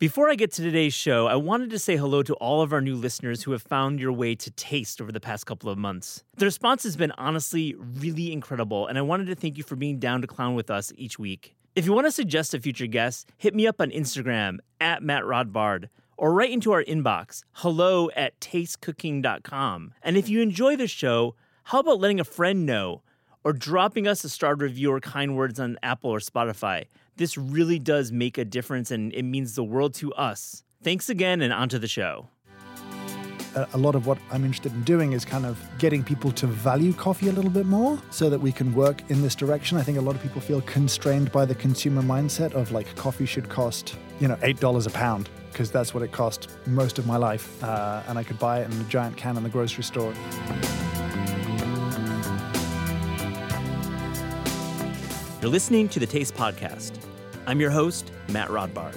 Before I get to today's show, I wanted to say hello to all of our new listeners who have found your way to taste over the past couple of months. The response has been honestly really incredible, and I wanted to thank you for being down to clown with us each week. If you want to suggest a future guest, hit me up on Instagram at Matt Rodbard or write into our inbox, hello at tastecooking.com. And if you enjoy the show, how about letting a friend know or dropping us a star review or kind words on Apple or Spotify? This really does make a difference and it means the world to us. Thanks again and on to the show. A lot of what I'm interested in doing is kind of getting people to value coffee a little bit more so that we can work in this direction. I think a lot of people feel constrained by the consumer mindset of like coffee should cost, you know, $8 a pound because that's what it cost most of my life. Uh, and I could buy it in a giant can in the grocery store. You're listening to the Taste Podcast. I'm your host, Matt Rodbard.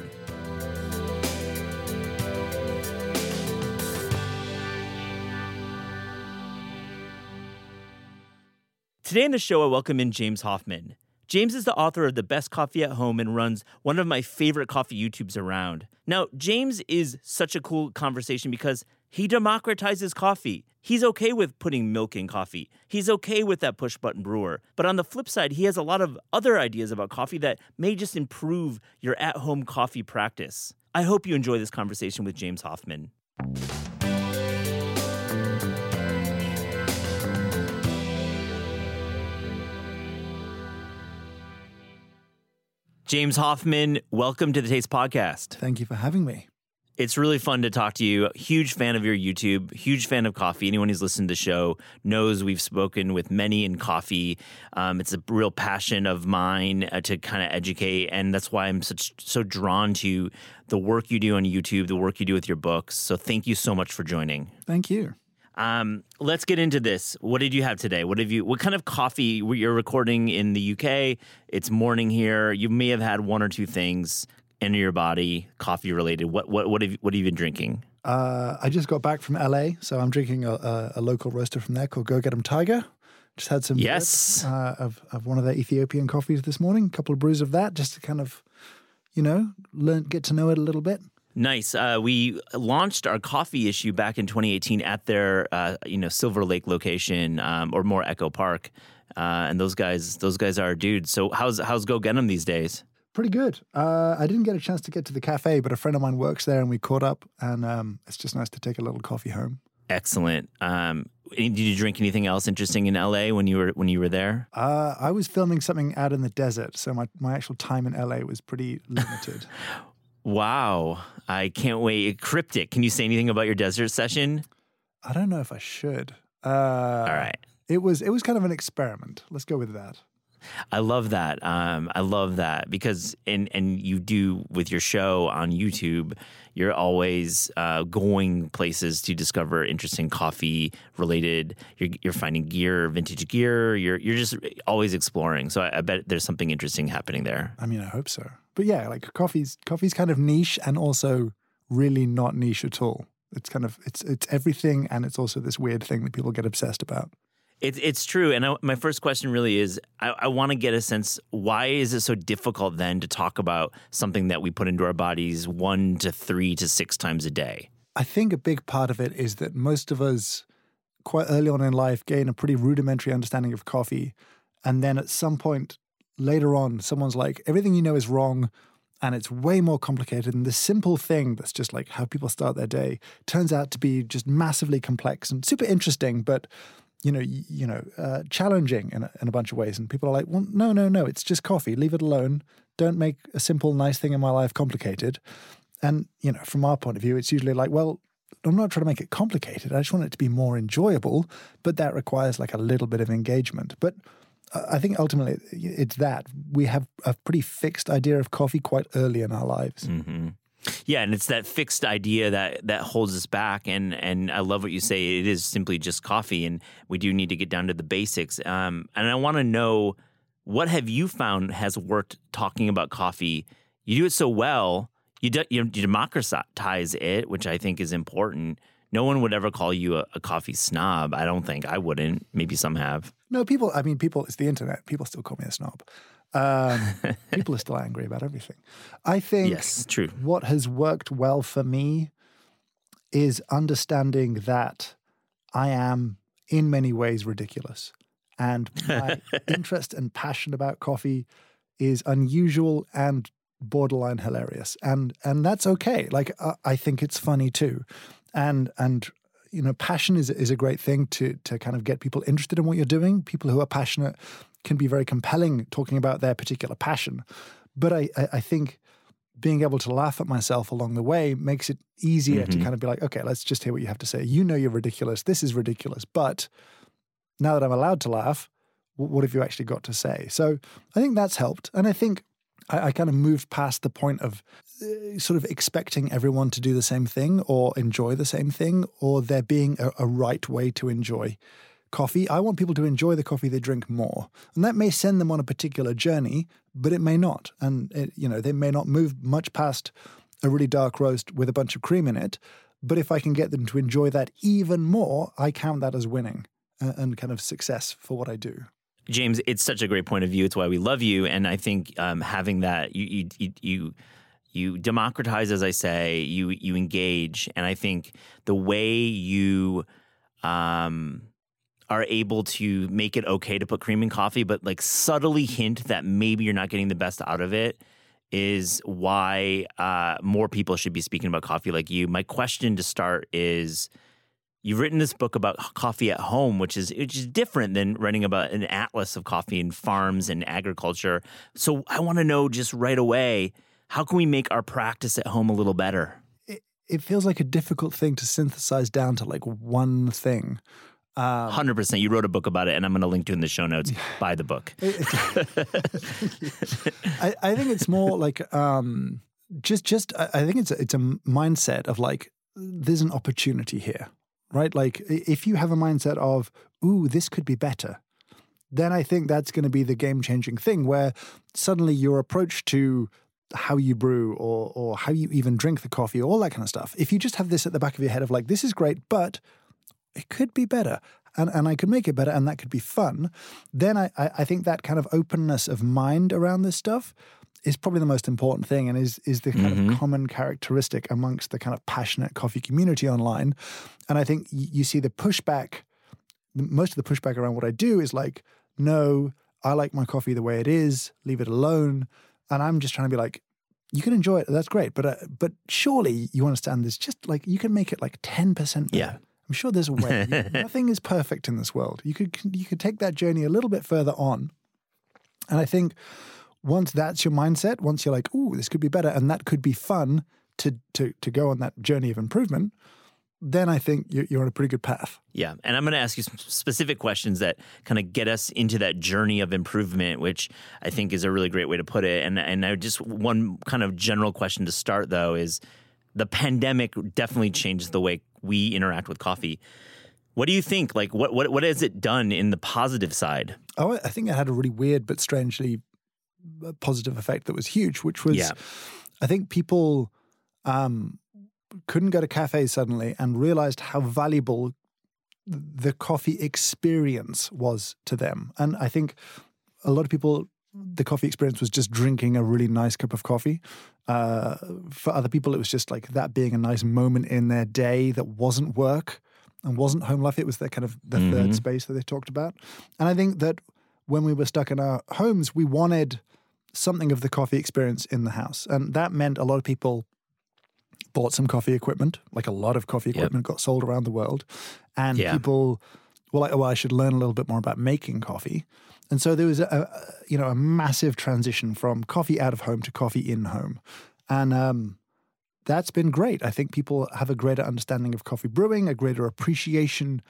Today on the show, I welcome in James Hoffmann. James is the author of The Best Coffee at Home and runs one of my favorite coffee YouTubes around. Now, James is such a cool conversation because he democratizes coffee. He's okay with putting milk in coffee. He's okay with that push button brewer. But on the flip side, he has a lot of other ideas about coffee that may just improve your at home coffee practice. I hope you enjoy this conversation with James Hoffmann. James Hoffmann, welcome to the Taste Podcast. Thank you for having me. It's really fun to talk to you. Huge fan of your YouTube, huge fan of coffee. Anyone who's listened to the show knows we've spoken with many in coffee. Um, it's a real passion of mine uh, to kind of educate, and that's why I'm such so drawn to the work you do on YouTube, the work you do with your books. So thank you so much for joining. Thank you. Um, let's get into this. What did you have today? What have you? What kind of coffee? You're recording in the UK. It's morning here. You may have had one or two things enter your body, coffee related. What what what have what have you been drinking? Uh, I just got back from LA, so I'm drinking a, a, a local roaster from there called Go Get 'em Tiger. Just had some yes uh, of of one of their Ethiopian coffees this morning. A couple of brews of that, just to kind of, you know, learn get to know it a little bit. Nice. Uh, we launched our coffee issue back in 2018 at their, uh, you know, Silver Lake location, um, or more Echo Park, uh, and those guys, those guys are dudes. So how's how's Go Get 'em these days? Pretty good. Uh, I didn't get a chance to get to the cafe, but a friend of mine works there, and we caught up. And um, it's just nice to take a little coffee home. Excellent. Um, did you drink anything else interesting in LA when you were when you were there? Uh, I was filming something out in the desert, so my, my actual time in LA was pretty limited. wow, I can't wait. Cryptic. Can you say anything about your desert session? I don't know if I should. Uh, All right. It was it was kind of an experiment. Let's go with that. I love that. Um, I love that because and and you do with your show on YouTube. You're always uh, going places to discover interesting coffee related. You're, you're, finding gear, vintage gear. You're you're just always exploring. So I, I bet there's something interesting happening there. I mean, I hope so. But yeah, like coffee's coffee's kind of niche and also really not niche at all. It's kind of it's it's everything and it's also this weird thing that people get obsessed about. It's it's true, and I, my first question really is: I, I want to get a sense why is it so difficult then to talk about something that we put into our bodies one to three to six times a day? I think a big part of it is that most of us, quite early on in life, gain a pretty rudimentary understanding of coffee, and then at some point later on, someone's like, everything you know is wrong. And it's way more complicated. And the simple thing that's just like how people start their day turns out to be just massively complex and super interesting. But you know, you know, uh, challenging in a, in a bunch of ways. And people are like, well, no, no, no, it's just coffee. Leave it alone. Don't make a simple, nice thing in my life complicated. And, you know, from our point of view, it's usually like, well, I'm not trying to make it complicated. I just want it to be more enjoyable, but that requires like a little bit of engagement. But I think ultimately it's that we have a pretty fixed idea of coffee quite early in our lives. Mm-hmm. Yeah, and it's that fixed idea that that holds us back. And and I love what you say. It is simply just coffee, and we do need to get down to the basics. Um, and I want to know what have you found has worked talking about coffee. You do it so well. You, de- you democratize it, which I think is important. No one would ever call you a, a coffee snob. I don't think I wouldn't. Maybe some have. No, people. I mean, people. It's the internet. People still call me a snob. Um, people are still angry about everything. I think Yes, true. what has worked well for me is understanding that I am in many ways ridiculous. And my interest and passion about coffee is unusual and borderline hilarious. And and that's okay. Like I, I think it's funny too. And and you know, passion is is a great thing to to kind of get people interested in what you're doing. People who are passionate can be very compelling talking about their particular passion. But I, I, I think being able to laugh at myself along the way makes it easier to Mhm. kind of be like, okay, let's just hear what you have to say. You know you're ridiculous. This is ridiculous. But now that I'm allowed to laugh, what have you actually got to say? So I think that's helped. And I think I, I kind of moved past the point of uh, sort of expecting everyone to do the same thing or enjoy the same thing or there being a, a right way to enjoy coffee. I want people to enjoy the coffee they drink more. And that may send them on a particular journey, but it may not. And, it, you know, they may not move much past a really dark roast with a bunch of cream in it. But if I can get them to enjoy that even more, I count that as winning uh, and kind of success for what I do. James, it's such a great point of view. It's why we love you, and I think um, having that you you you. you you democratize, as I say. You you engage, and I think the way you um, are able to make it okay to put cream in coffee, but like subtly hint that maybe you're not getting the best out of it, is why uh, more people should be speaking about coffee like you. My question to start is: You've written this book about coffee at home, which is which is different than writing about an atlas of coffee and farms and agriculture. So I want to know just right away, how can we make our practice at home a little better? It feels like a difficult thing to synthesize down to like one thing. Um, Hundred percent. You wrote a book about it, and I'm going to link to it in the show notes. Buy the book. I, I think it's more like um, just just I I think it's a, it's a mindset of like there's an opportunity here, right? Like if you have a mindset of ooh this could be better, then I think that's going to be the game changing thing where suddenly your approach to how you brew or or how you even drink the coffee, all that kind of stuff. If you just have this at the back of your head of like this is great, but it could be better. And, and I could make it better, and that could be fun. Then I, I, I think that kind of openness of mind around this stuff is probably the most important thing, and is is the kind Mhm. of common characteristic amongst the kind of passionate coffee community online. And I think you see the pushback. Most of the pushback around what I do is like, no, I like my coffee the way it is. Leave it alone. And I'm just trying to be like, you can enjoy it. That's great, but uh, but surely you understand this. Just like you can make it like ten percent better. Yeah. I'm sure there's a way. Nothing is perfect in this world. You could you could take that journey a little bit further on, and I think once that's your mindset, once you're like, "Ooh, this could be better," and that could be fun to to to go on that journey of improvement, then I think you're, you're on a pretty good path. Yeah, and I'm going to ask you some specific questions that kind of get us into that journey of improvement, which I think is a really great way to put it. And and I just one kind of general question to start though is the pandemic definitely changed the way we interact with coffee. What do you think? Like, what what what has it done in the positive side? Oh, I think it had a really weird but strangely uh, positive effect that was huge, which was, Yeah. I think people um, couldn't go to cafes suddenly and realized how valuable the coffee experience was to them. And I think a lot of people, the coffee experience was just drinking a really nice cup of coffee. Uh, for other people, it was just like that being a nice moment in their day that wasn't work and wasn't home life. It was their kind of the third Mhm. space that they talked about. And I think that when we were stuck in our homes, we wanted something of the coffee experience in the house. And that meant a lot of people bought some coffee equipment, like a lot of coffee Yep. equipment got sold around the world. And Yeah. people were like, oh, well, I should learn a little bit more about making coffee. And so there was a, a you know a massive transition from coffee out of home to coffee in home, and um, that's been great. I think people have a greater understanding of coffee brewing, a greater appreciation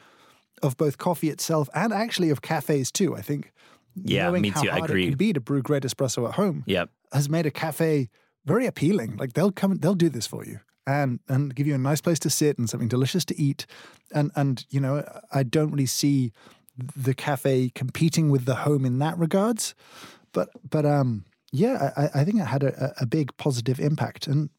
of both coffee itself and actually of cafes too. I think Yeah, knowing me how too. I hard agree. it can be to brew great espresso at home Yep. has made a cafe very appealing. Like they'll come, they'll do this for you and and give you a nice place to sit and something delicious to eat. And and you know, I don't really see the cafe competing with the home in that regards. But but um yeah, I, I think it had a, a big positive impact. And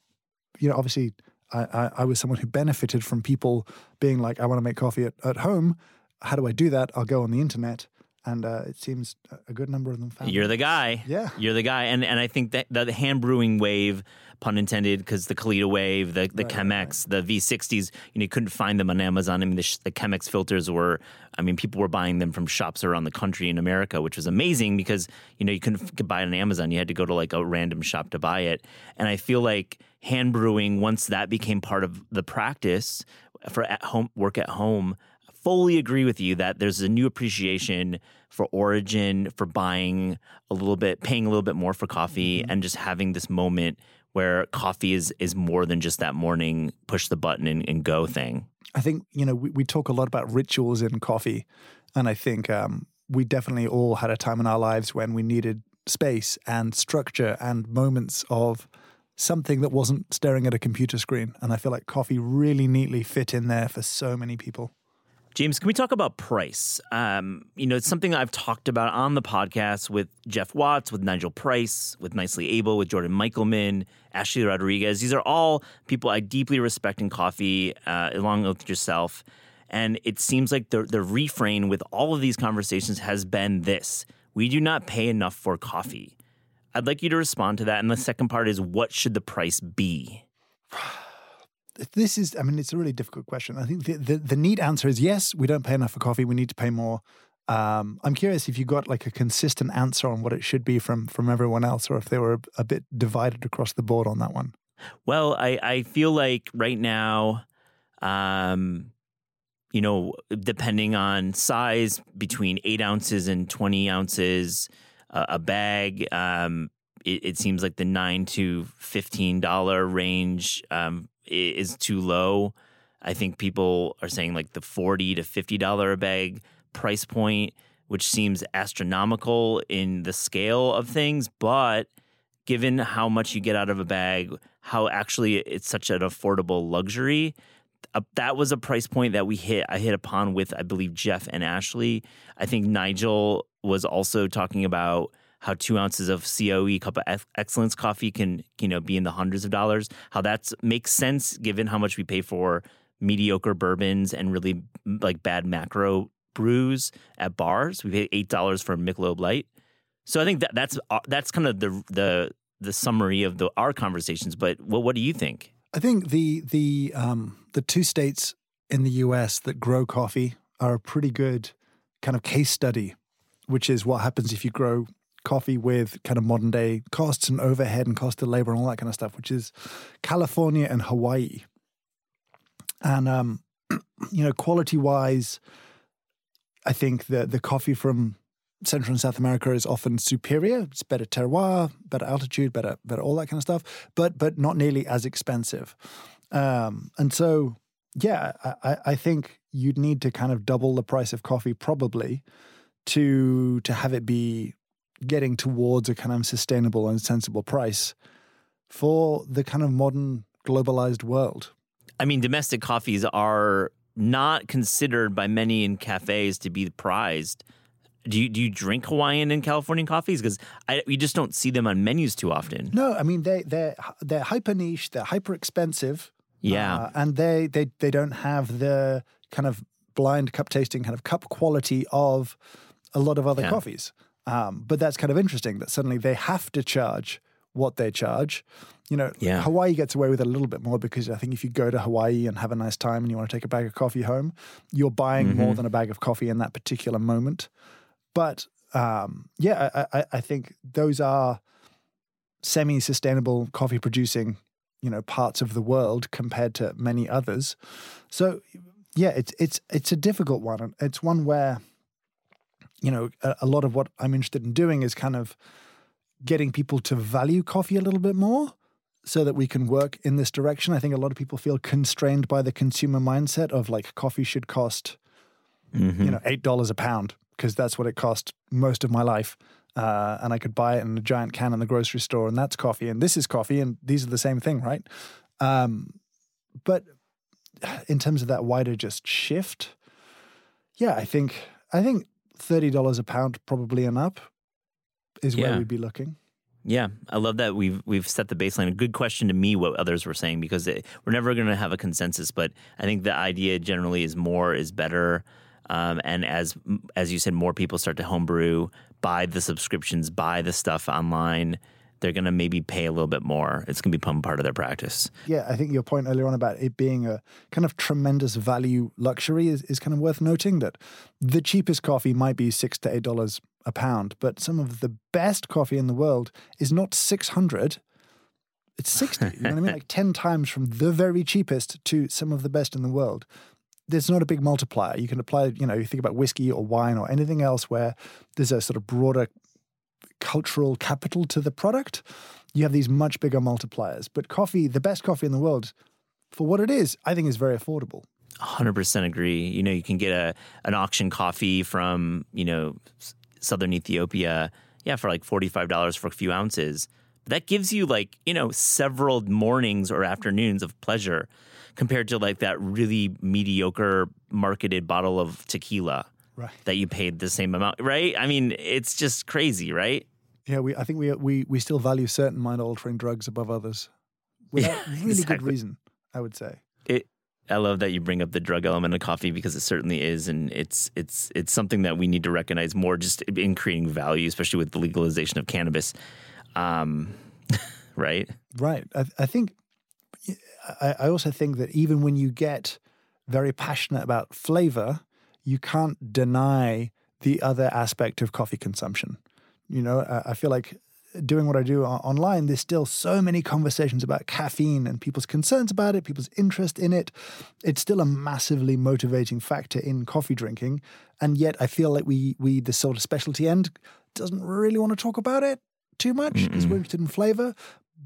you know, obviously I, I, I was someone who benefited from people being like, I want to make coffee at, at home. How do I do that? I'll go on the internet and uh, it seems a good number of them found. You're the guy. Yeah, you're the guy, and and I think that the, hand brewing wave, pun intended, because the Kalita wave, the the right, Chemex, right. the V60s, you know, you couldn't find them on Amazon. I mean, the, the Chemex filters were, I mean, people were buying them from shops around the country in America, which was amazing because you know you couldn't buy it on Amazon. You had to go to like a random shop to buy it, and I feel like hand brewing once that became part of the practice for at home work at home fully agree with you that there's a new appreciation for origin, for buying a little bit, paying a little bit more for coffee, mm-hmm. and just having this moment where coffee is is more than just that morning push the button and, and go thing. I think you know we, we, talk a lot about rituals in coffee, and I think um, we definitely all had a time in our lives when we needed space and structure and moments of something that wasn't staring at a computer screen. And I feel like coffee really neatly fit in there for so many people. James, can we talk about price? Um, you know, it's something I've talked about on the podcast with Jeff Watts, with Nigel Price, with Nicely Able, with Jordan Michelman, Ashley Rodriguez. These are all people I deeply respect in coffee, uh, along with yourself. And it seems like the, the refrain with all of these conversations has been this we do not pay enough for coffee. I'd like you to respond to that. And the second part is what should the price be? this is, I mean, it's a really difficult question. I think the, the, the neat answer is yes, we don't pay enough for coffee. We need to pay more. Um, I'm curious if you got like a consistent answer on what it should be from from everyone else, or if they were a, a bit divided across the board on that one. Well, I I feel like right now, um, you know, depending on size, between eight ounces and twenty ounces, uh, a bag. Um, it, it, seems like the nine to fifteen dollar range um, is too low. I think people are saying like the forty to fifty dollar a bag price point, which seems astronomical in the scale of things, but given how much you get out of a bag, how actually it's such an affordable luxury. Uh, that was a price point that we hit. I hit upon with, I believe, Jeff and Ashley. I think Nigel was also talking about how two ounces of COE cup of excellence coffee can you know be in the hundreds of dollars. How that makes sense given how much we pay for mediocre bourbons and really like bad macro brews at bars. We pay eight dollars for Michelob Light. So I think that that's uh, that's kind of the the the summary of the our conversations. But what what do you think? I think the the um, the two states in the U.S. that grow coffee are a pretty good kind of case study, which is what happens if you grow coffee with kind of modern day costs and overhead and cost of labor and all that kind of stuff, which is California and Hawaii. And um, you know, quality wise, I think the the coffee from Central and South America is often superior. It's better terroir, better altitude, better better all that kind of stuff, but but not nearly as expensive. Um, and so, yeah, I, I think you'd need to kind of double the price of coffee probably to to have it be getting towards a kind of sustainable and sensible price for the kind of modern globalized world. I mean, domestic coffees are not considered by many in cafes to be prized. Do you do you drink Hawaiian and Californian coffees? Because you just don't see them on menus too often. No, I mean they they're they're hyper niche, they're hyper expensive. Yeah, uh, and they they they don't have the kind of blind cup tasting kind of cup quality of a lot of other yeah. coffees. Um, but that's kind of interesting that suddenly they have to charge what they charge. You know, yeah. Hawaii gets away with it a little bit more because I think if you go to Hawaii and have a nice time and you want to take a bag of coffee home, you're buying mm-hmm. more than a bag of coffee in that particular moment. But um, yeah, I, I, think those are semi-sustainable coffee producing, you know, parts of the world compared to many others. So yeah, it's it's it's a difficult one. It's one where you know, a, a lot of what I'm interested in doing is kind of getting people to value coffee a little bit more so that we can work in this direction. I think a lot of people feel constrained by the consumer mindset of like coffee should cost, mm-hmm. you know, eight dollars a pound because that's what it cost most of my life. uh, and I could buy it in a giant can in the grocery store, and that's coffee, and this is coffee, and these are the same thing, right? Um, but in terms of that wider just shift, yeah, I think I think thirty dollars a pound probably and up is where we'd be looking. Yeah, I love that we've we've set the baseline. A good question to me what others were saying because it, we're never going to have a consensus, but I think the idea generally is more is better. Um, and as as you said, more people start to homebrew, buy the subscriptions, buy the stuff online. They're going to maybe pay a little bit more. It's going to become part of their practice. Yeah, I think your point earlier on about it being a kind of tremendous value luxury is, is kind of worth noting that the cheapest coffee might be six to eight dollars a pound, but some of the best coffee in the world is not six hundred. It's sixty. You know what I mean? Like ten times from the very cheapest to some of the best in the world. There's not a big multiplier. You can apply, you know, you think about whiskey or wine or anything else where there's a sort of broader cultural capital to the product, you have these much bigger multipliers. But coffee, the best coffee in the world, for what it is, I think is very affordable. 100% agree. You know, you can get a an auction coffee from, you know, southern Ethiopia, yeah, for like $45 for a few ounces. That gives you like, you know, several mornings or afternoons of pleasure compared to like that really mediocre marketed bottle of tequila Right. that you paid the same amount, right? I mean, it's just crazy, right? Yeah, we I think we we we still value certain mind altering drugs above others. Without Yeah, really exactly. good reason, I would say. it I love that you bring up the drug element of coffee because it certainly is, and it's it's it's something that we need to recognize more, just in creating value, especially with the legalization of cannabis. Um, right? Right. I, I think, I, I also think that even when you get very passionate about flavor, you can't deny the other aspect of coffee consumption. You know, I, I feel like doing what I do online, there's still so many conversations about caffeine and people's concerns about it, people's interest in it. It's still a massively motivating factor in coffee drinking. And yet I feel like we, we the sort of specialty end doesn't really want to talk about it too much because we're interested in flavor.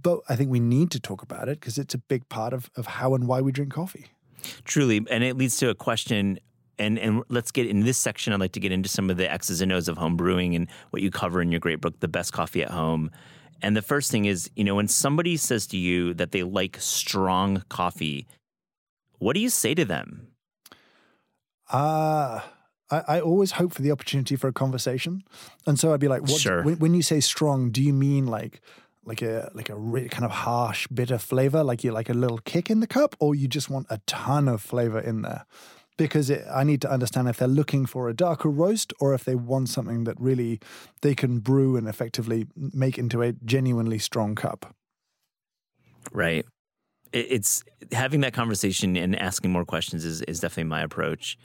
But I think we need to talk about it because it's a big part of, of how and why we drink coffee. Truly, and it leads to a question. And and let's get in this section. I'd like to get into some of the X's and O's of home brewing and what you cover in your great book, The Best Coffee at Home. And the first thing is, you know, when somebody says to you that they like strong coffee, what do you say to them? Uh, I, I always hope for the opportunity for a conversation. And so I'd be like, what, Sure. when, when you say strong, do you mean like like a like a really kind of harsh, bitter flavor, like you like a little kick in the cup, or you just want a ton of flavor in there? Because it, I need to understand if they're looking for a darker roast or if they want something that really they can brew and effectively make into a genuinely strong cup. Right. It's having that conversation and asking more questions is, is definitely my approach.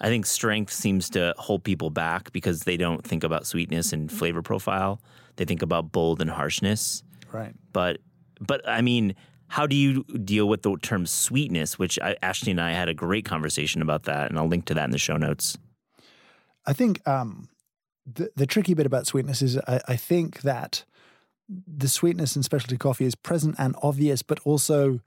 I think strength seems to hold people back because they don't think about sweetness and flavor profile. They think about bold and harshness. Right. But but I mean, how do you deal with the term sweetness? Which I, Ashley and I had a great conversation about that, and I'll link to that in the show notes. I think um, the the tricky bit about sweetness is I, I think that the sweetness in specialty coffee is present and obvious, but also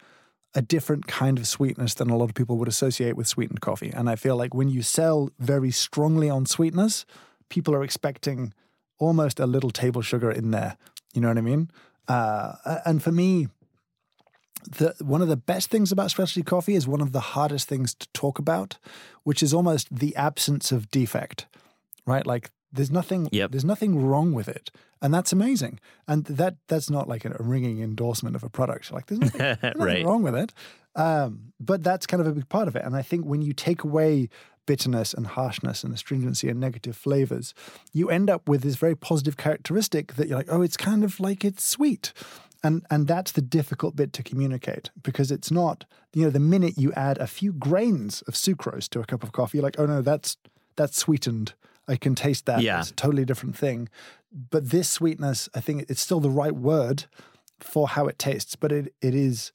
a different kind of sweetness than a lot of people would associate with sweetened coffee. And I feel like when you sell very strongly on sweetness, people are expecting almost a little table sugar in there. You know what I mean? Uh, and for me, the one of the best things about specialty coffee is one of the hardest things to talk about, which is almost the absence of defect. Right? Like there's nothing Yep. there's nothing wrong with it. And that's amazing. And that that's not like a ringing endorsement of a product. Like there's nothing, there's nothing Right. wrong with it. Um, but that's kind of a big part of it. And I think when you take away bitterness and harshness and astringency and negative flavors, you end up with this very positive characteristic that you're like, oh, it's kind of like it's sweet. And and that's the difficult bit to communicate because it's not, you know, the minute you add a few grains of sucrose to a cup of coffee, you're like, oh no, that's that's sweetened. I can taste that. Yeah. It's a totally different thing. But this sweetness, I think it's still the right word for how it tastes, but it it is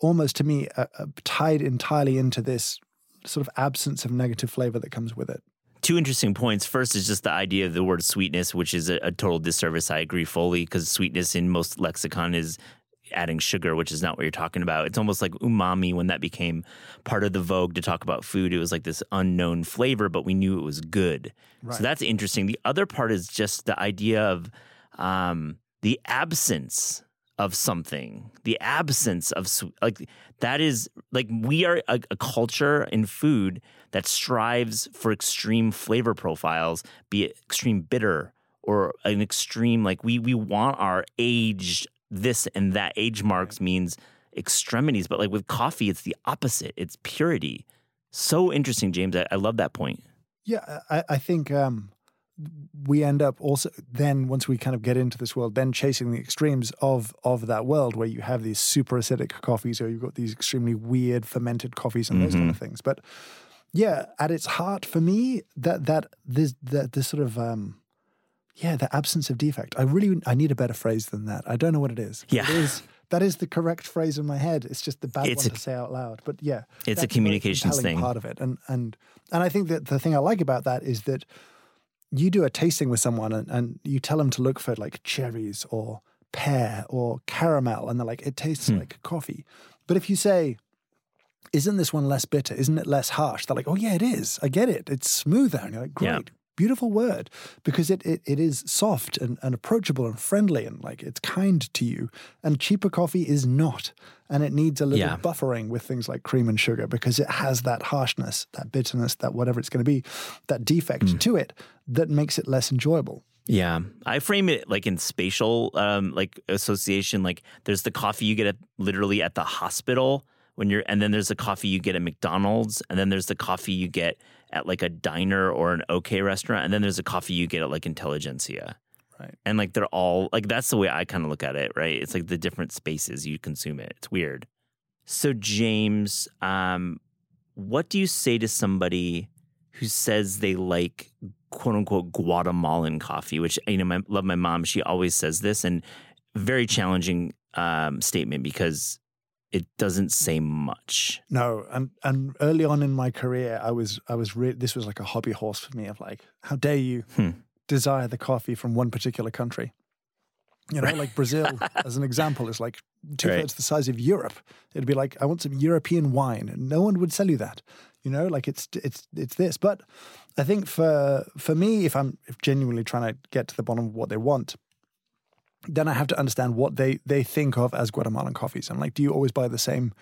almost to me uh, uh, tied entirely into this sort of absence of negative flavor that comes with it. Two interesting points. First is just the idea of the word sweetness, which is a, a total disservice. I agree fully because sweetness in most lexicon is adding sugar, which is not what you're talking about. It's almost like umami when that became part of the vogue to talk about food. It was like this unknown flavor, but we knew it was good. Right. So that's interesting. The other part is just the idea of um, the absence of something, the absence of like that is like we are a, a, culture in food that strives for extreme flavor profiles, be it extreme bitter or an extreme like we we want our aged this and that age marks means extremities, but like with coffee, it's the opposite. It's purity. So interesting, James. I, I love that point. Yeah, I, I think um, we end up also then once we kind of get into this world, then chasing the extremes of of that world where you have these super acidic coffees or you've got these extremely weird fermented coffees and mm-hmm. those kind of mm-hmm. things. But yeah, at its heart, for me, that that this that this sort of um, yeah, the absence of defect. I really I need a better phrase than that. I don't know what it is. Yeah. It is that is the correct phrase in my head. It's just the bad it's one a, to say out loud. But yeah, it's a communications thing. Part of it, and and and I think that the thing I like about that is that you do a tasting with someone and, and you tell them to look for like cherries or pear or caramel, and they're like, it tastes hmm. like coffee. But if you say, isn't this one less bitter? Isn't it less harsh? They're like, oh yeah, it is. I get it. It's smoother. And you're like, great, yeah beautiful word because it, it, it is soft and, and approachable and friendly and like it's kind to you. And cheaper coffee is not. And it needs a little yeah. buffering with things like cream and sugar because it has that harshness, that bitterness, that whatever it's going to be, that defect mm. to it that makes it less enjoyable. Yeah, I frame it like in spatial um, like association. Like there's the coffee you get at literally at the hospital when you're, and then there's the coffee you get at McDonald's, and then there's the coffee you get at like a diner or an OK restaurant, and then there's a coffee you get at like Intelligentsia. Right. And like they're all like that's the way I kind of look at it, right? It's like the different spaces you consume it. It's weird. So James, um, what do you say to somebody who says they like quote unquote Guatemalan coffee? Which you know, I love my mom. She always says this, and very challenging um, statement because it doesn't say much. No, and and early on in my career, I was I was re- this was like a hobby horse for me of like, how dare you hmm. desire the coffee from one particular country? You know, right. like Brazil, as an example, is like two thirds right. the size of Europe. It'd be like, I want some European wine, and no one would sell you that. You know, like it's it's it's this. But I think for for me, if I'm genuinely trying to get to the bottom of what they want, then I have to understand what they they think of as Guatemalan coffees. I'm like, do you always buy the same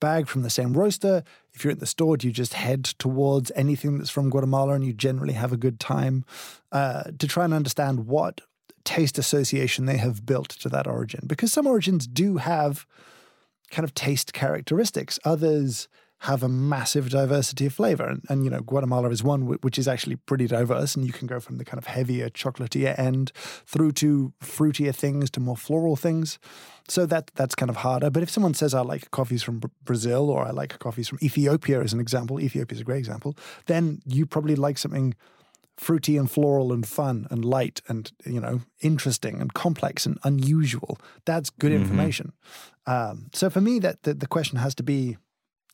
bag from the same roaster? If you're at the store, do you just head towards anything that's from Guatemala and you generally have a good time? Uh, to try and understand what taste association they have built to that origin, because some origins do have kind of taste characteristics. Others have a massive diversity of flavor. And, and, you know, Guatemala is one which is actually pretty diverse. And you can go from the kind of heavier, chocolatier end through to fruitier things to more floral things. So that that's kind of harder. But if someone says I like coffees from Brazil or I like coffees from Ethiopia as an example, Ethiopia is a great example, then you probably like something fruity and floral and fun and light and you know interesting and complex and unusual. That's good mm-hmm. information. Um, so for me, that the, the question has to be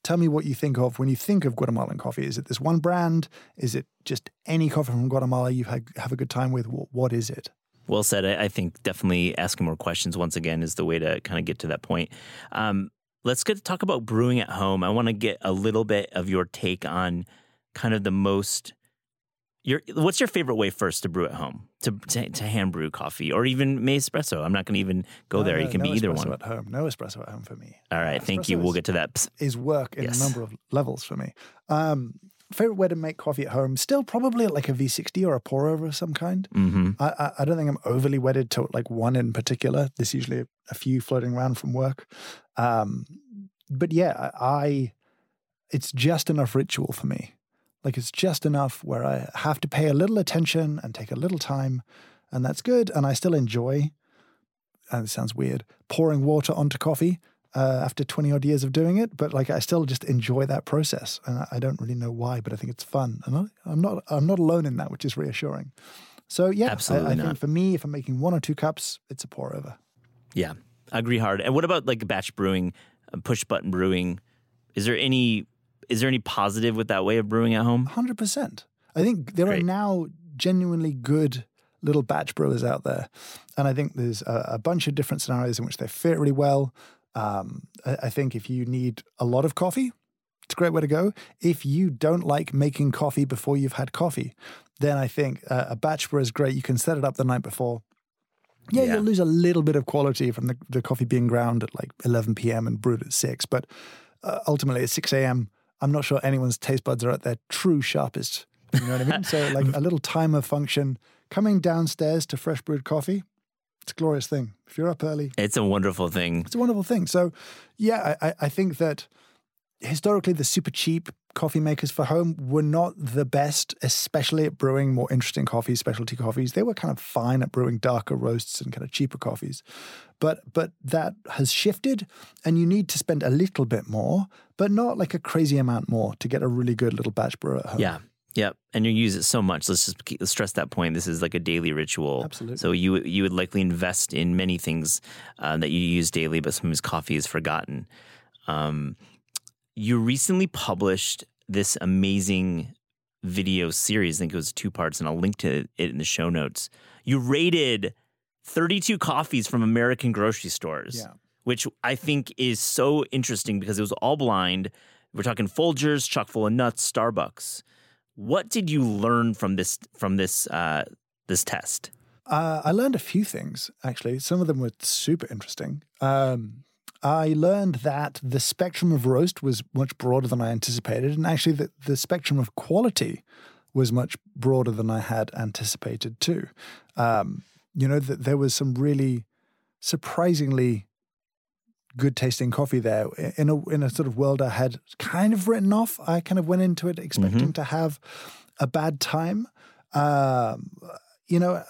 Tell me what you think of when you think of Guatemalan coffee. Is it this one brand? Is it just any coffee from Guatemala you have, have a good time with? What is it? Well said. I think definitely asking more questions once again is the way to kind of get to that point. Um, let's get to talk about brewing at home. I want to get a little bit of your take on kind of the most your what's your favorite way first to brew at home to to, to hand brew coffee or even may espresso? I'm not going to even go no, there. No, you can no be either one. At home, no espresso at home for me. All right, thank you. We'll get to that. Is work in yes. a number of levels for me. Um, favorite way to make coffee at home? Still probably like a V60 or a pour over of some kind. Mm-hmm. I, I, I don't think I'm overly wedded to like one in particular. There's usually a few floating around from work. Um, but yeah, I it's just enough ritual for me. Like it's just enough where I have to pay a little attention and take a little time, and that's good. And I still enjoy, and it sounds weird, pouring water onto coffee uh, after 20 odd years of doing it. But like I still just enjoy that process. And I don't really know why, but I think it's fun. And I'm not, I'm not alone in that, which is reassuring. So yeah, Absolutely I, I think for me, if I'm making one or two cups, it's a pour over. Yeah, I agree hard. And what about like batch brewing, uh, push button brewing? Is there any is there any positive with that way of brewing at home? Hundred percent. I think there Great. are now genuinely good little batch brewers out there. And I think there's a, a bunch of different scenarios in which they fit really well. Um, I, I think if you need a lot of coffee, it's a great way to go. If you don't like making coffee before you've had coffee, then I think uh, a batch brew is great. You can set it up the night before. Yeah, Yeah. you'll lose a little bit of quality from the, the coffee being ground at like 11 p.m. and brewed at 6. But uh, ultimately, at 6 a.m., I'm not sure anyone's taste buds are at their true sharpest. You know what I mean? so, like a little timer function coming downstairs to fresh brewed coffee, it's a glorious thing. If you're up early, It's a wonderful thing. it's a wonderful thing. So, yeah, I, I- I think that historically the super cheap coffee makers for home were not the best, especially at brewing more interesting coffees, specialty coffees. They were kind of fine at brewing darker roasts and kind of cheaper coffees. But but that has shifted and you need to spend a little bit more, but not like a crazy amount more to get a really good little batch brewer at home. Yeah. Yep. And you use it so much. Let's just keep, let's stress that point. This is like a daily ritual. Absolutely. So you you would likely invest in many things uh, that you use daily, but sometimes coffee is forgotten. Um, you recently published this amazing video series. I think it was two parts, and I'll link to it in the show notes. You rated 32 coffees from American grocery stores Yeah. which I think is so interesting because it was all blind. We're talking Folgers, chock full of nuts, Starbucks. What did you learn from this from this uh, this test? Uh, I learned a few things, actually. Some of them were super interesting. Um, I learned that the spectrum of roast was much broader than I anticipated, and actually, that the spectrum of quality was much broader than I had anticipated too. Um, you know, that there was some really surprisingly good tasting coffee there in a in a sort of world I had kind of written off. I kind of went into it expecting to have a bad time. Um, you know,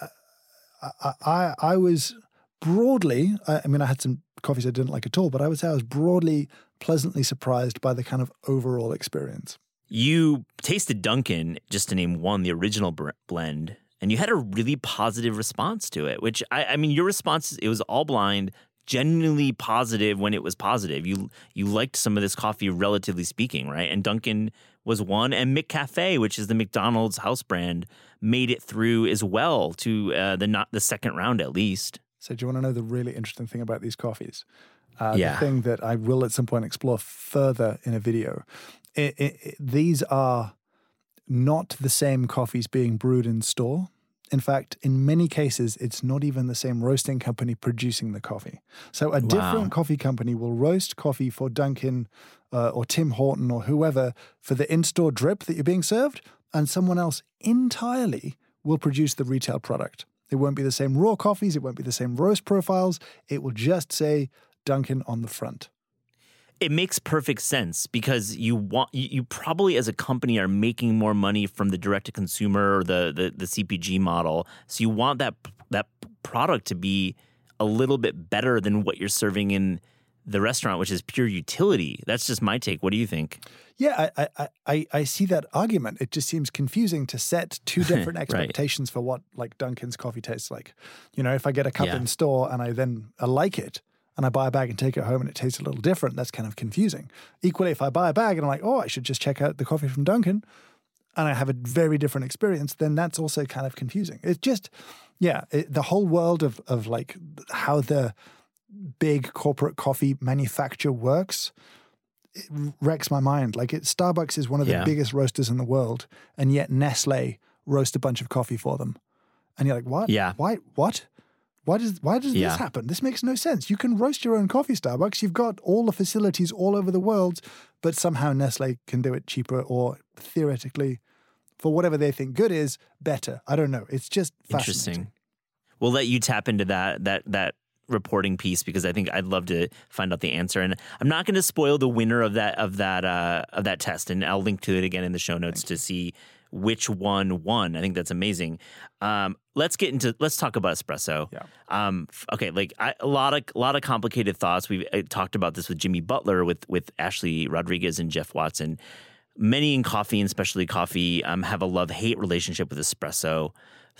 I, I I was broadly. I, I mean, I had some coffees I didn't like at all, but I would say I was broadly pleasantly surprised by the kind of overall experience. You tasted Dunkin', just to name one, the original blend, and you had a really positive response to it. Which I, I mean, your response it was all blind, genuinely positive when it was positive. You you liked some of this coffee, relatively speaking, right? And Dunkin' was one, and McCafe, which is the McDonald's house brand, made it through as well to uh, the not the second round at least. So, do you want to know the really interesting thing about these coffees? Uh, Yeah. The thing that I will at some point explore further in a video. It, it, it- these are not the same coffees being brewed in store. In fact, in many cases, it's not even the same roasting company producing the coffee. So, a different coffee company will roast coffee for Dunkin' uh, or Tim Horton or whoever for the in store drip that you're being served, and someone else entirely will produce the retail product. It won't be the same raw coffees, it won't be the same roast profiles. It will just say Dunkin' on the front. it makes perfect sense because you want you, probably as a company are making more money from the direct to consumer or the, the the CPG model. So you want that that product to be a little bit better than what you're serving in the restaurant, which is pure utility. That's just my take. What do you think? Yeah, I, I, I, I see that argument. It just seems confusing to set two different expectations for what like Dunkin's coffee tastes like. You know, if I get a cup Yeah. in store and I then I like it and I buy a bag and take it home and it tastes a little different, that's kind of confusing. Equally, if I buy a bag and I'm like, oh, I should just check out the coffee from Dunkin' and I have a very different experience, then that's also kind of confusing. It's just, yeah, it, the whole world of of like how the big corporate coffee manufacture works it wrecks my mind. Like it, Starbucks is one of the Yeah. biggest roasters in the world, and yet Nestle roast a bunch of coffee for them, and you're like, what? Yeah. Why? What? Why does why does Yeah. this happen? This makes no sense. You can roast your own coffee, Starbucks. You've got all the facilities all over the world, but somehow Nestle can do it cheaper or theoretically, for whatever they think good is, better. I don't know. It's just fascinating. Interesting. We'll let you tap into that that that reporting piece because I think I'd love to find out the answer. And I'm not going to spoil the winner of that of that uh, of that test, and I'll link to it again in the show notes to see which one won. I think that's amazing. Um, let's get into let's talk about espresso. Yeah. Um, okay, like I, a lot of a lot of complicated thoughts. We've uh, talked about this with Jimmy Butler, with with Ashley Rodriguez and Jeff Watson. Many in coffee and especially coffee um, have a love hate relationship with espresso.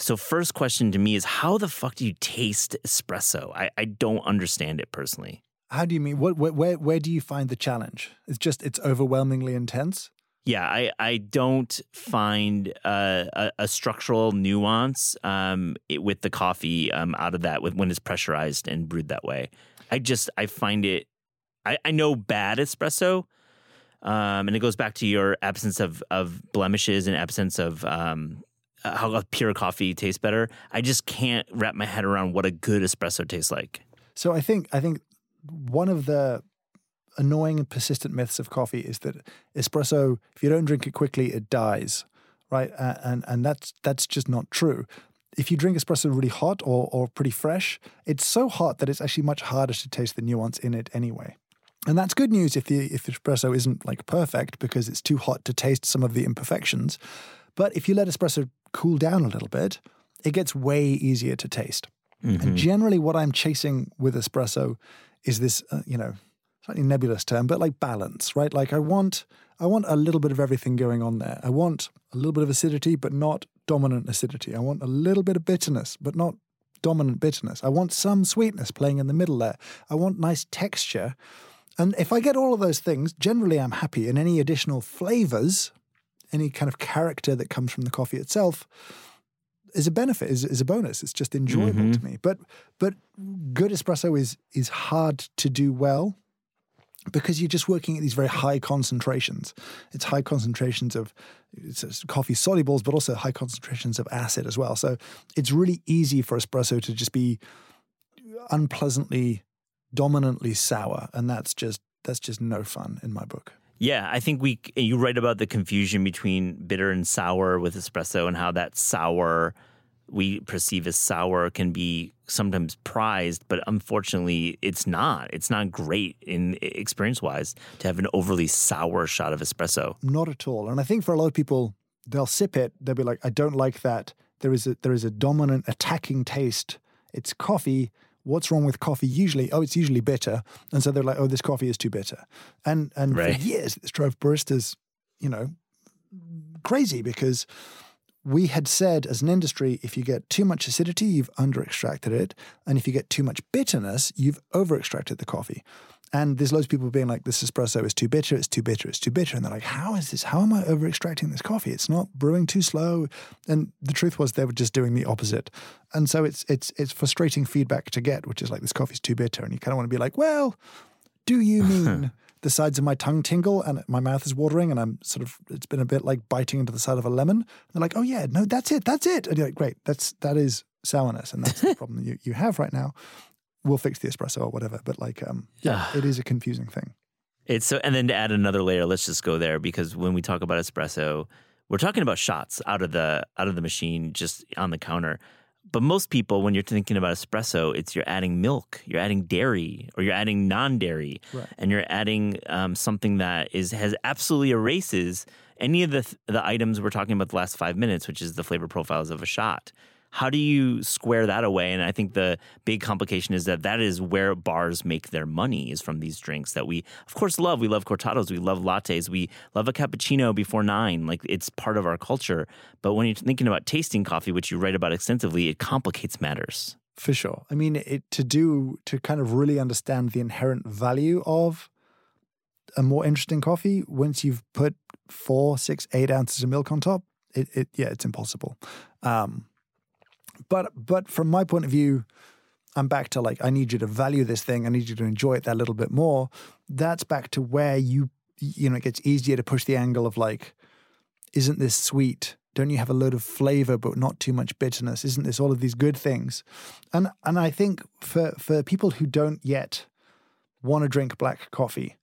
So, first question to me is how the fuck do you taste espresso? I, I don't understand it personally. How do you mean? What, where, where where do you find the challenge? It's just it's overwhelmingly intense. Yeah, I, I don't find uh, a, a, structural nuance um, it, with the coffee um, out of that with, when it's pressurized and brewed that way. I just I find it. I, I know bad espresso, um, and it goes back to your absence of of blemishes and absence of um, how a pure coffee tastes better. I just can't wrap my head around what a good espresso tastes like. So I think I think one of the annoying and persistent myths of coffee is that espresso, if you don't drink it quickly, it dies, right? Uh, and and that's that's just not true. If you drink espresso really hot or or pretty fresh, it's so hot that it's actually much harder to taste the nuance in it anyway. And that's good news if the if espresso isn't like perfect because it's too hot to taste some of the imperfections. But if you let espresso cool down a little bit, it gets way easier to taste. Mm-hmm. And generally, what I'm chasing with espresso is this, uh, you know, slightly nebulous term, but like balance, right? Like I want, I want a little bit of everything going on there. I want a little bit of acidity, but not dominant acidity. I want a little bit of bitterness, but not dominant bitterness. I want some sweetness playing in the middle there. I want nice texture. And if I get all of those things, generally I'm happy. And any additional flavors, any kind of character that comes from the coffee itself, is a benefit, is, is a bonus. It's just enjoyable mm-hmm. to me. But but good espresso is is hard to do well because you're just working at these very high concentrations. It's high concentrations of coffee solubles, but also high concentrations of acid as well. So it's really easy for espresso to just be unpleasantly, dominantly sour, and that's just that's just no fun in my book. Yeah, I think we you write about the confusion between bitter and sour with espresso and how that sour we perceive as sour can be sometimes prized, but unfortunately, it's not. It's not great in experience wise to have an overly sour shot of espresso. Not at all. And I think for a lot of people, they'll sip it. They'll be like, "I don't like that." There is a there is a dominant attacking taste. It's coffee. What's wrong with coffee? Usually, oh, it's usually bitter, and so they're like, "Oh, this coffee is too bitter." And and right. for years, this drove baristas, you know, crazy because we had said as an industry if you get too much acidity, you've under extracted it. And if you get too much bitterness, you've over extracted the coffee. And there's loads of people being like, this espresso is too bitter, it's too bitter, it's too bitter. And they're like, how is this? How am I over extracting this coffee? It's not brewing too slow. And the truth was they were just doing the opposite. And so it's it's it's frustrating feedback to get, which is like this coffee's too bitter. And you kind of want to be like, well, do you mean the sides of my tongue tingle and my mouth is watering and I'm sort of it's been a bit like biting into the side of a lemon. And they're like, oh yeah, no, that's it, that's it. And you're like, great, that's that is sourness, and that's the problem you, you have right now. We'll fix the espresso or whatever. But like um yeah, it is a confusing thing. It's so and then to add another layer, let's just go there because when we talk about espresso, we're talking about shots out of the out of the machine just on the counter. But most people, when you're thinking about espresso, it's you're adding milk, you're adding dairy, or you're adding non-dairy, right. and you're adding um, something that is has absolutely erases any of the the items we're talking about the last five minutes, which is the flavor profiles of a shot. How do you square that away? And I think the big complication is that that is where bars make their money is from these drinks that we, of course, love. We love cortados, we love lattes, we love a cappuccino before nine. Like it's part of our culture. But when you're thinking about tasting coffee, which you write about extensively, it complicates matters. For sure. I mean, it, to do, to kind of really understand the inherent value of a more interesting coffee, once you've put four, six, eight ounces of milk on top, it, it yeah, it's impossible. Um, but but from my point of view, I'm back to like I need you to value this thing. I need you to enjoy it that little bit more. That's back to where you you know it gets easier to push the angle of like, isn't this sweet? Don't you have a load of flavor but not too much bitterness? Isn't this all of these good things? And and I think for for people who don't yet want to drink black coffee,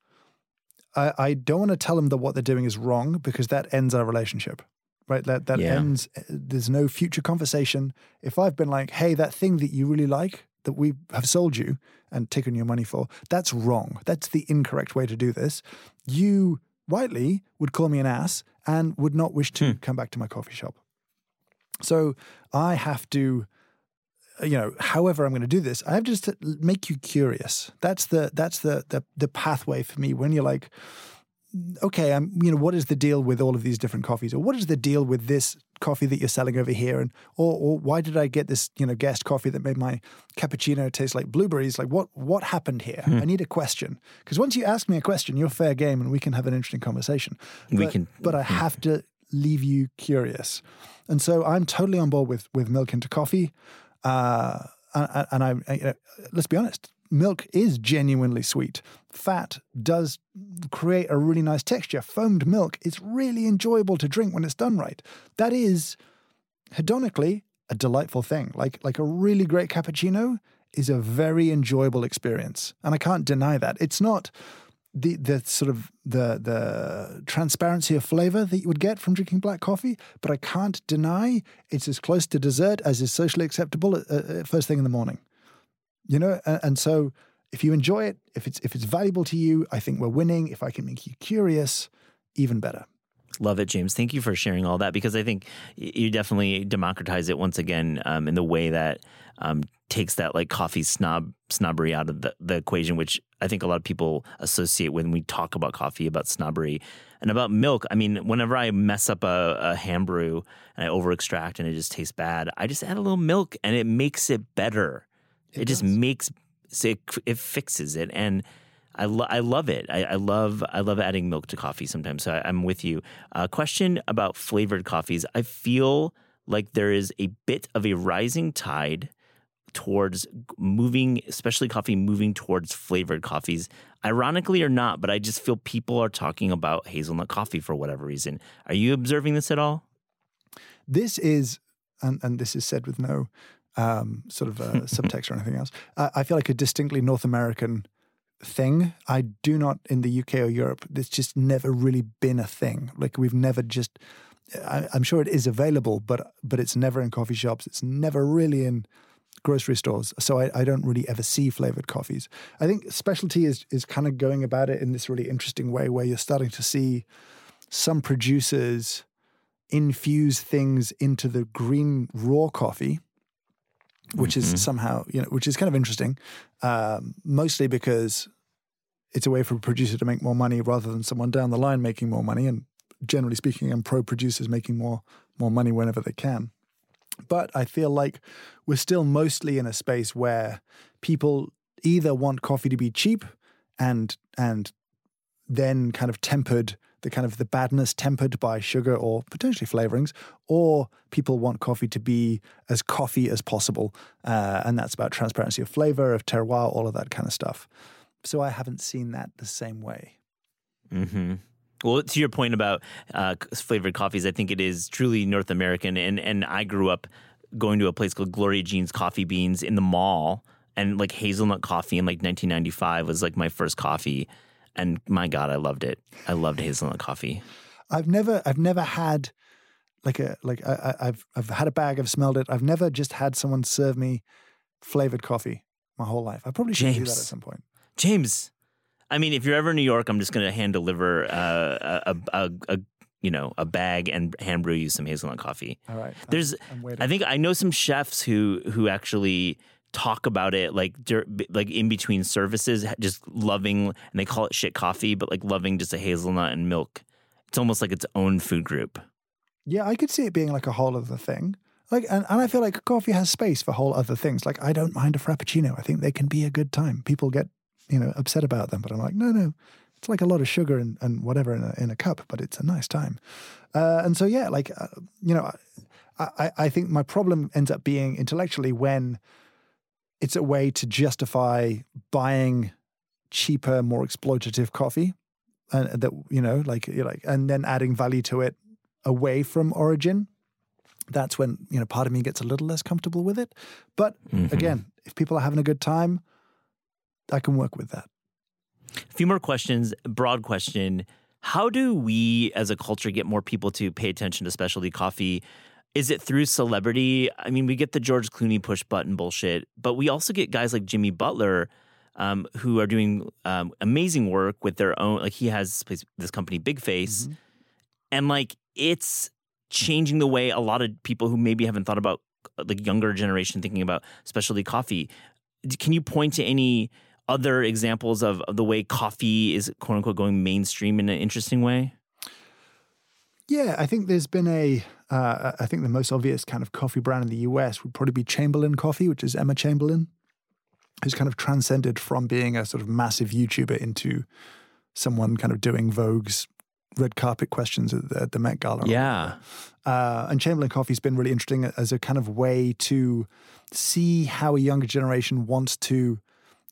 I, I don't want to tell them that what they're doing is wrong because that ends our relationship right? That that yeah. ends. There's no future conversation. If I've been like, hey, that thing that you really like that we have sold you and taken your money for, that's wrong. That's the incorrect way to do this. You rightly would call me an ass and would not wish to hmm. come back to my coffee shop. So I have to you know, however I'm going to do this, I have to just to make you curious. That's the that's the the the pathway for me. When you're like, okay, I'm, you know, what is the deal with all of these different coffees, or what is the deal with this coffee that you're selling over here, and or, or why did I get this, you know, guest coffee that made my cappuccino taste like blueberries? Like, what what happened here? I need a question because once you ask me a question, you're fair game, and we can have an interesting conversation. We But- can- but I have to leave you curious, and so I'm totally on board with with milk into coffee, uh, and, and I, I- you know, let's be honest. Milk is genuinely sweet. Fat does create a really nice texture. Foamed milk is really enjoyable to drink when it's done right. That is hedonically a delightful thing. Like like a really great cappuccino is a very enjoyable experience. And I can't deny that. It's not the the sort of the the transparency of flavor that you would get from drinking black coffee, but I can't deny it's as close to dessert as is socially acceptable at, at first thing in the morning. You know, and, and so if you enjoy it, if it's if it's valuable to you, I think we're winning. If I can make you curious, even better. Love it, James. Thank you for sharing all that because I think you definitely democratize it once again um, in the way that um, takes that like coffee snob snobbery out of the, the equation, which I think a lot of people associate when we talk about coffee about snobbery and about milk. I mean, whenever I mess up a, a hand brew and I over extract and it just tastes bad, I just add a little milk and it makes it better. It, just makes it, it fixes it and. I, lo- I love it. I, I love I love adding milk to coffee sometimes. So I, I'm with you. Uh, question about flavored coffees. I feel like there is a bit of a rising tide towards moving, especially coffee, moving towards flavored coffees. Ironically or not, but I just feel people are talking about hazelnut coffee for whatever reason. Are you observing this at all? This is, and, and this is said with no um, sort of uh, subtext or anything else. I, I feel like a distinctly North American thing. I do not in the UK or Europe. It's just never really been a thing. Like we've never just. I, I'm sure it is available, but but it's never in coffee shops. It's never really in grocery stores. So I, I don't really ever see flavored coffees. I think specialty is is kind of going about it in this really interesting way where you're starting to see some producers infuse things into the green raw coffee, which is somehow you know which is kind of interesting, um, mostly because it's a way for a producer to make more money rather than someone down the line making more money. And generally speaking, I'm pro producers making more more money whenever they can. But I feel like we're still mostly in a space where people either want coffee to be cheap and and then kind of tempered the kind of the badness tempered by sugar or potentially flavorings, or people want coffee to be as coffee as possible, uh, and that's about transparency of flavor, of terroir, all of that kind of stuff. So I haven't seen that the same way. Mm-hmm. Well, to your point about uh, flavored coffees, I think it is truly North American. And, and I grew up going to a place called Gloria Jean's Coffee Beans in the mall. And like hazelnut coffee in like 1995 was like my first coffee. And my God, I loved it. I loved hazelnut coffee. I've never, I've never had like a like I, I- I've I've had a bag, I've smelled it. I've never just had someone serve me flavored coffee my whole life. I probably should do that at James. some point. James, I mean, if you're ever in New York, I'm just going to hand deliver uh, a, a, a, you know, a bag and hand brew you some hazelnut coffee. All right. There's, I'm waiting. I think I know some chefs who who actually talk about it like like in between services, just loving, and they call it shit coffee, but like loving just a hazelnut and milk. It's almost like its own food group. Yeah, I could see it being like a whole other thing. Like, and, and I feel like coffee has space for whole other things. Like, I don't mind a frappuccino. I think they can be a good time. People get, you know, upset about them, but I'm like, no, no, it's like a lot of sugar and, and whatever in a, in a cup, but it's a nice time. Uh, and so, yeah, like, uh, you know, I, I, I think my problem ends up being intellectually when it's a way to justify buying cheaper, more exploitative coffee, and that you know, like, you're like, and then adding value to it away from origin. That's when you know part of me gets a little less comfortable with it. But Mhm. again, if people are having a good time, I can work with that. A few more questions. Broad question: How do we, as a culture, get more people to pay attention to specialty coffee? Is it through celebrity? I mean, we get the George Clooney push button bullshit, but we also get guys like Jimmy Butler, um, who are doing um, amazing work with their own. Like he has this, place, this company, Big Face, Mm-hmm. and like it's changing the way a lot of people who maybe haven't thought about the younger generation thinking about specialty coffee. Can you point to any other examples of, of the way coffee is quote unquote going mainstream in an interesting way? Yeah, I think there's been a. Uh, I think the most obvious kind of coffee brand in the US would probably be Chamberlain Coffee, which is Emma Chamberlain, who's kind of transcended from being a sort of massive YouTuber into someone kind of doing Vogue's red carpet questions at the, at the Met Gala. Yeah. Uh, and Chamberlain Coffee's been really interesting as a kind of way to see how a younger generation wants to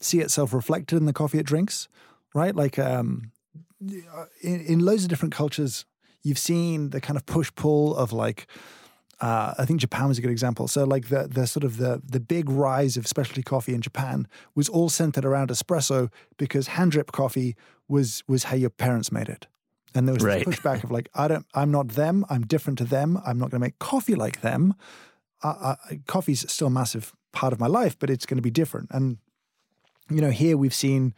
see itself reflected in the coffee it drinks, right? Like um, in, in loads of different cultures, you've seen the kind of push pull of like, uh, I think Japan was a good example. So like the the sort of the the big rise of specialty coffee in Japan was all centered around espresso because hand drip coffee was was how your parents made it. And there was Right. this pushback of like, I don't, I'm not them. I'm different to them. I'm not going to make coffee like them. Uh, uh, coffee's still a massive part of my life, but it's going to be different. And you know, here we've seen.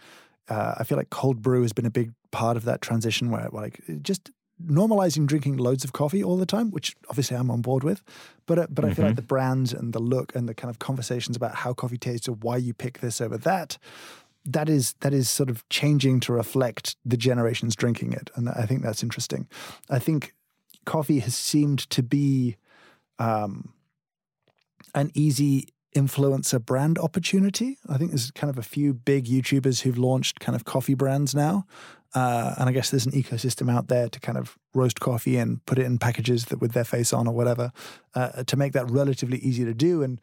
Uh, I feel like cold brew has been a big part of that transition, where like just normalizing drinking loads of coffee all the time, which obviously I'm on board with. But uh, but I feel like the brands and the look and the kind of conversations about how coffee tastes or why you pick this over that, that is that is sort of changing to reflect the generations drinking it, and I think that's interesting. I think coffee has seemed to be um, an easy influencer brand opportunity. I think there's kind of a few big YouTubers who've launched kind of coffee brands now. Uh, and I guess there's an ecosystem out there to kind of roast coffee and put it in packages that with their face on or whatever uh, to make that relatively easy to do. And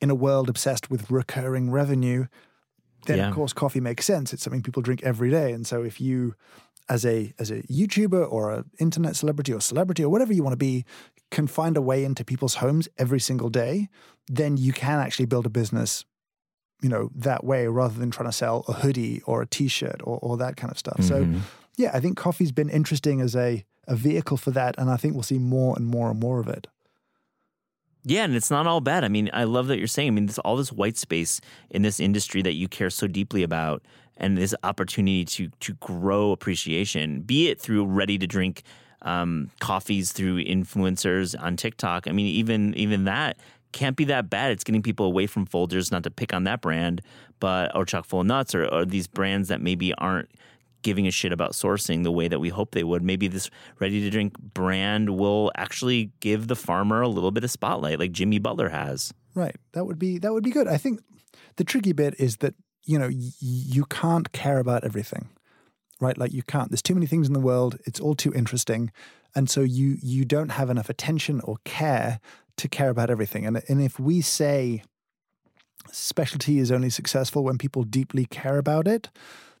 in a world obsessed with recurring revenue, then Yeah. of course coffee makes sense. It's something people drink every day. And so if you as a as a YouTuber or an internet celebrity or celebrity or whatever you want to be can find a way into people's homes every single day, then you can actually build a business, you know, that way rather than trying to sell a hoodie or a t-shirt or, or that kind of stuff. So yeah, I think coffee's been interesting as a a vehicle for that, and I think we'll see more and more and more of it. Yeah, and it's not all bad. I mean, I love that you're saying. I mean, there's all this white space in this industry that you care so deeply about, and this opportunity to to grow appreciation, be it through ready to drink um, coffees through influencers on TikTok. I mean, even even that can't be that bad. It's getting people away from Folgers, not to pick on that brand, but or chock full of nuts, or, or these brands that maybe aren't giving a shit about sourcing the way that we hope they would. Maybe this ready to drink brand will actually give the farmer a little bit of spotlight, like Jimmy Butler has. Right. That would be that would be good. I think the tricky bit is that you know y- you can't care about everything, right? Like you can't. There's too many things in the world. It's all too interesting, and so you you don't have enough attention or care to care about everything. And and if we say specialty is only successful when people deeply care about it,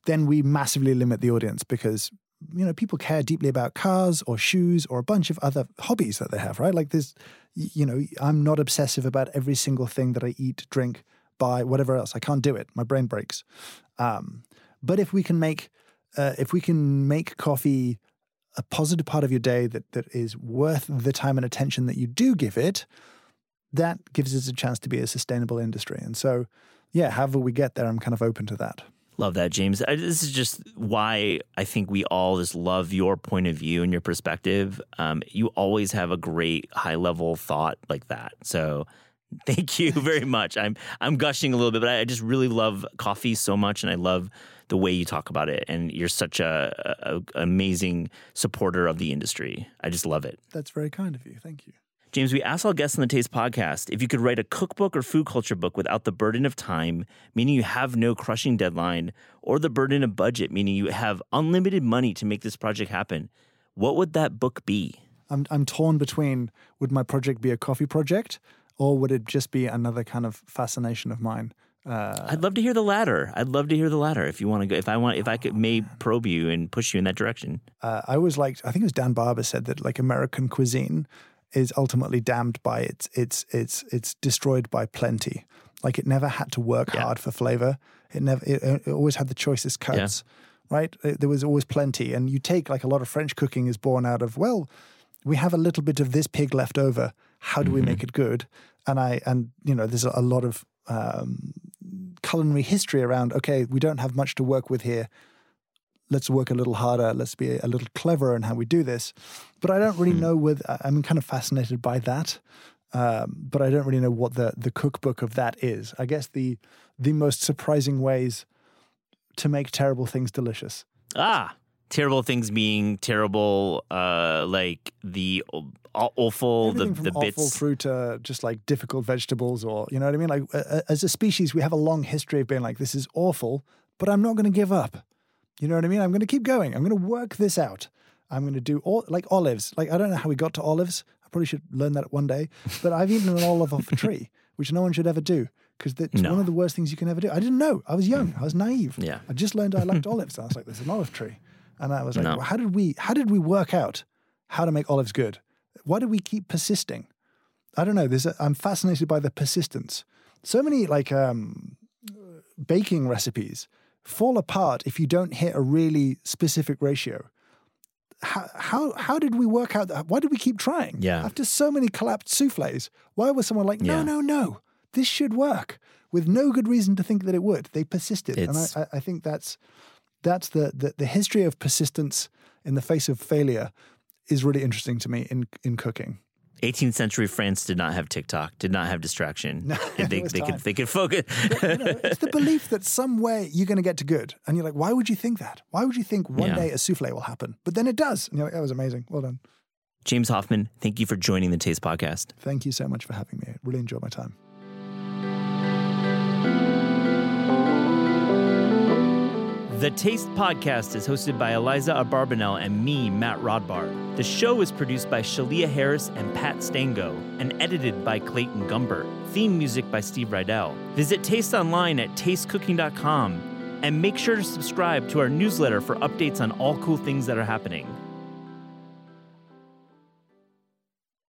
then we massively limit the audience because you know people care deeply about cars or shoes or a bunch of other hobbies that they have right? Like y- you know i'm not obsessive about every single thing that i eat drink buy whatever else. I can't do it. My brain breaks. Um, but if we can make uh, if we can make coffee a positive part of your day that that is worth the time and attention that you do give it that gives us a chance to be a sustainable industry and so yeah however we get there i'm kind of open to that Love that, James. I, this is just why I think we all just love your point of view and your perspective. Um, you always have a great high level thought like that. So thank you very much. I'm I'm gushing a little bit, but I just really love coffee so much, and I love the way you talk about it. And you're such a, a, a amazing supporter of the industry. I just love it. that's very kind of you thank you James, we asked all guests on the Taste podcast if you could write a cookbook or food culture book without the burden of time, meaning you have no crushing deadline, or the burden of budget, meaning you have unlimited money to make this project happen. What would that book be? I'm I'm torn between would my project be a coffee project or would it just be another kind of fascination of mine? Uh, I'd love to hear the latter. I'd love to hear the latter. If you want to go, if I want, if I could, may probe you and push you in that direction. uh, I was like, I think it was Dan Barber said that like American cuisine is ultimately damned by its its its it's destroyed by plenty. Like it never had to work Yeah. hard for flavor. It never. It, it always had the choicest cuts. Right. It- there was always plenty, and you take like a lot of French cooking is born out of well, we have a little bit of this pig left over. How do we make it good? And I and you know there's a, a lot of um, culinary history around. Okay, we don't have much to work with here let's work a little harder, let's be a little cleverer in how we do this. But I don't really know with, I'm kind of fascinated by that. Um, but I don't really know what the the cookbook of that is. I guess the the most surprising ways to make terrible things delicious. Ah, terrible things being terrible, uh, like the awful, the, Everything the awful bits. through to just like difficult vegetables, or you know what I mean. Like uh, as a species, we have a long history of being like, "This is awful," but I'm not going to give up. You know what I mean? I'm going to keep going. I'm going to work this out. I'm going to do all like olives. Like I don't know how we got to olives. I probably should learn that one day. But I've eaten an olive off a tree, which no one should ever do because that's No. one of the worst things you can ever do. I didn't know. I was young. I was naive. Yeah. I just learned I liked olives. I was like, "There's an olive tree," and I was like, No. well, "How did we? How did we work out how to make olives good? Why do we keep persisting?" I don't know. There's a, I'm fascinated by the persistence. So many like um, baking recipes fall apart if you don't hit a really specific ratio. How, how how did we work out that? Why did we keep trying? Yeah. After so many collapsed souffles, why was someone like, no, Yeah. no, no, this should work, with no good reason to think that it would? They persisted, It's- and I, I, I think that's that's the, the the history of persistence in the face of failure is really interesting to me in in cooking. 18th century France did not have TikTok, did not have distraction. And they, they could they could focus. you know, it's the belief that some way you're going to get to good. And you're like, why would you think that? Why would you think one Yeah. day a souffle will happen? But then it does. And you're like, that was amazing. Well done. James Hoffmann, thank you for joining the Taste Podcast. Thank you so much for having me. I really enjoyed my time. The Taste Podcast is hosted by Aliza Abarbanel and me, Matt Rodbard. The show is produced by Shalia Harris and Pat Stango and edited by Clayton Gumbert. Theme music by Steve Rydell. Visit Taste online at tastecooking.com and make sure to subscribe to our newsletter for updates on all cool things that are happening.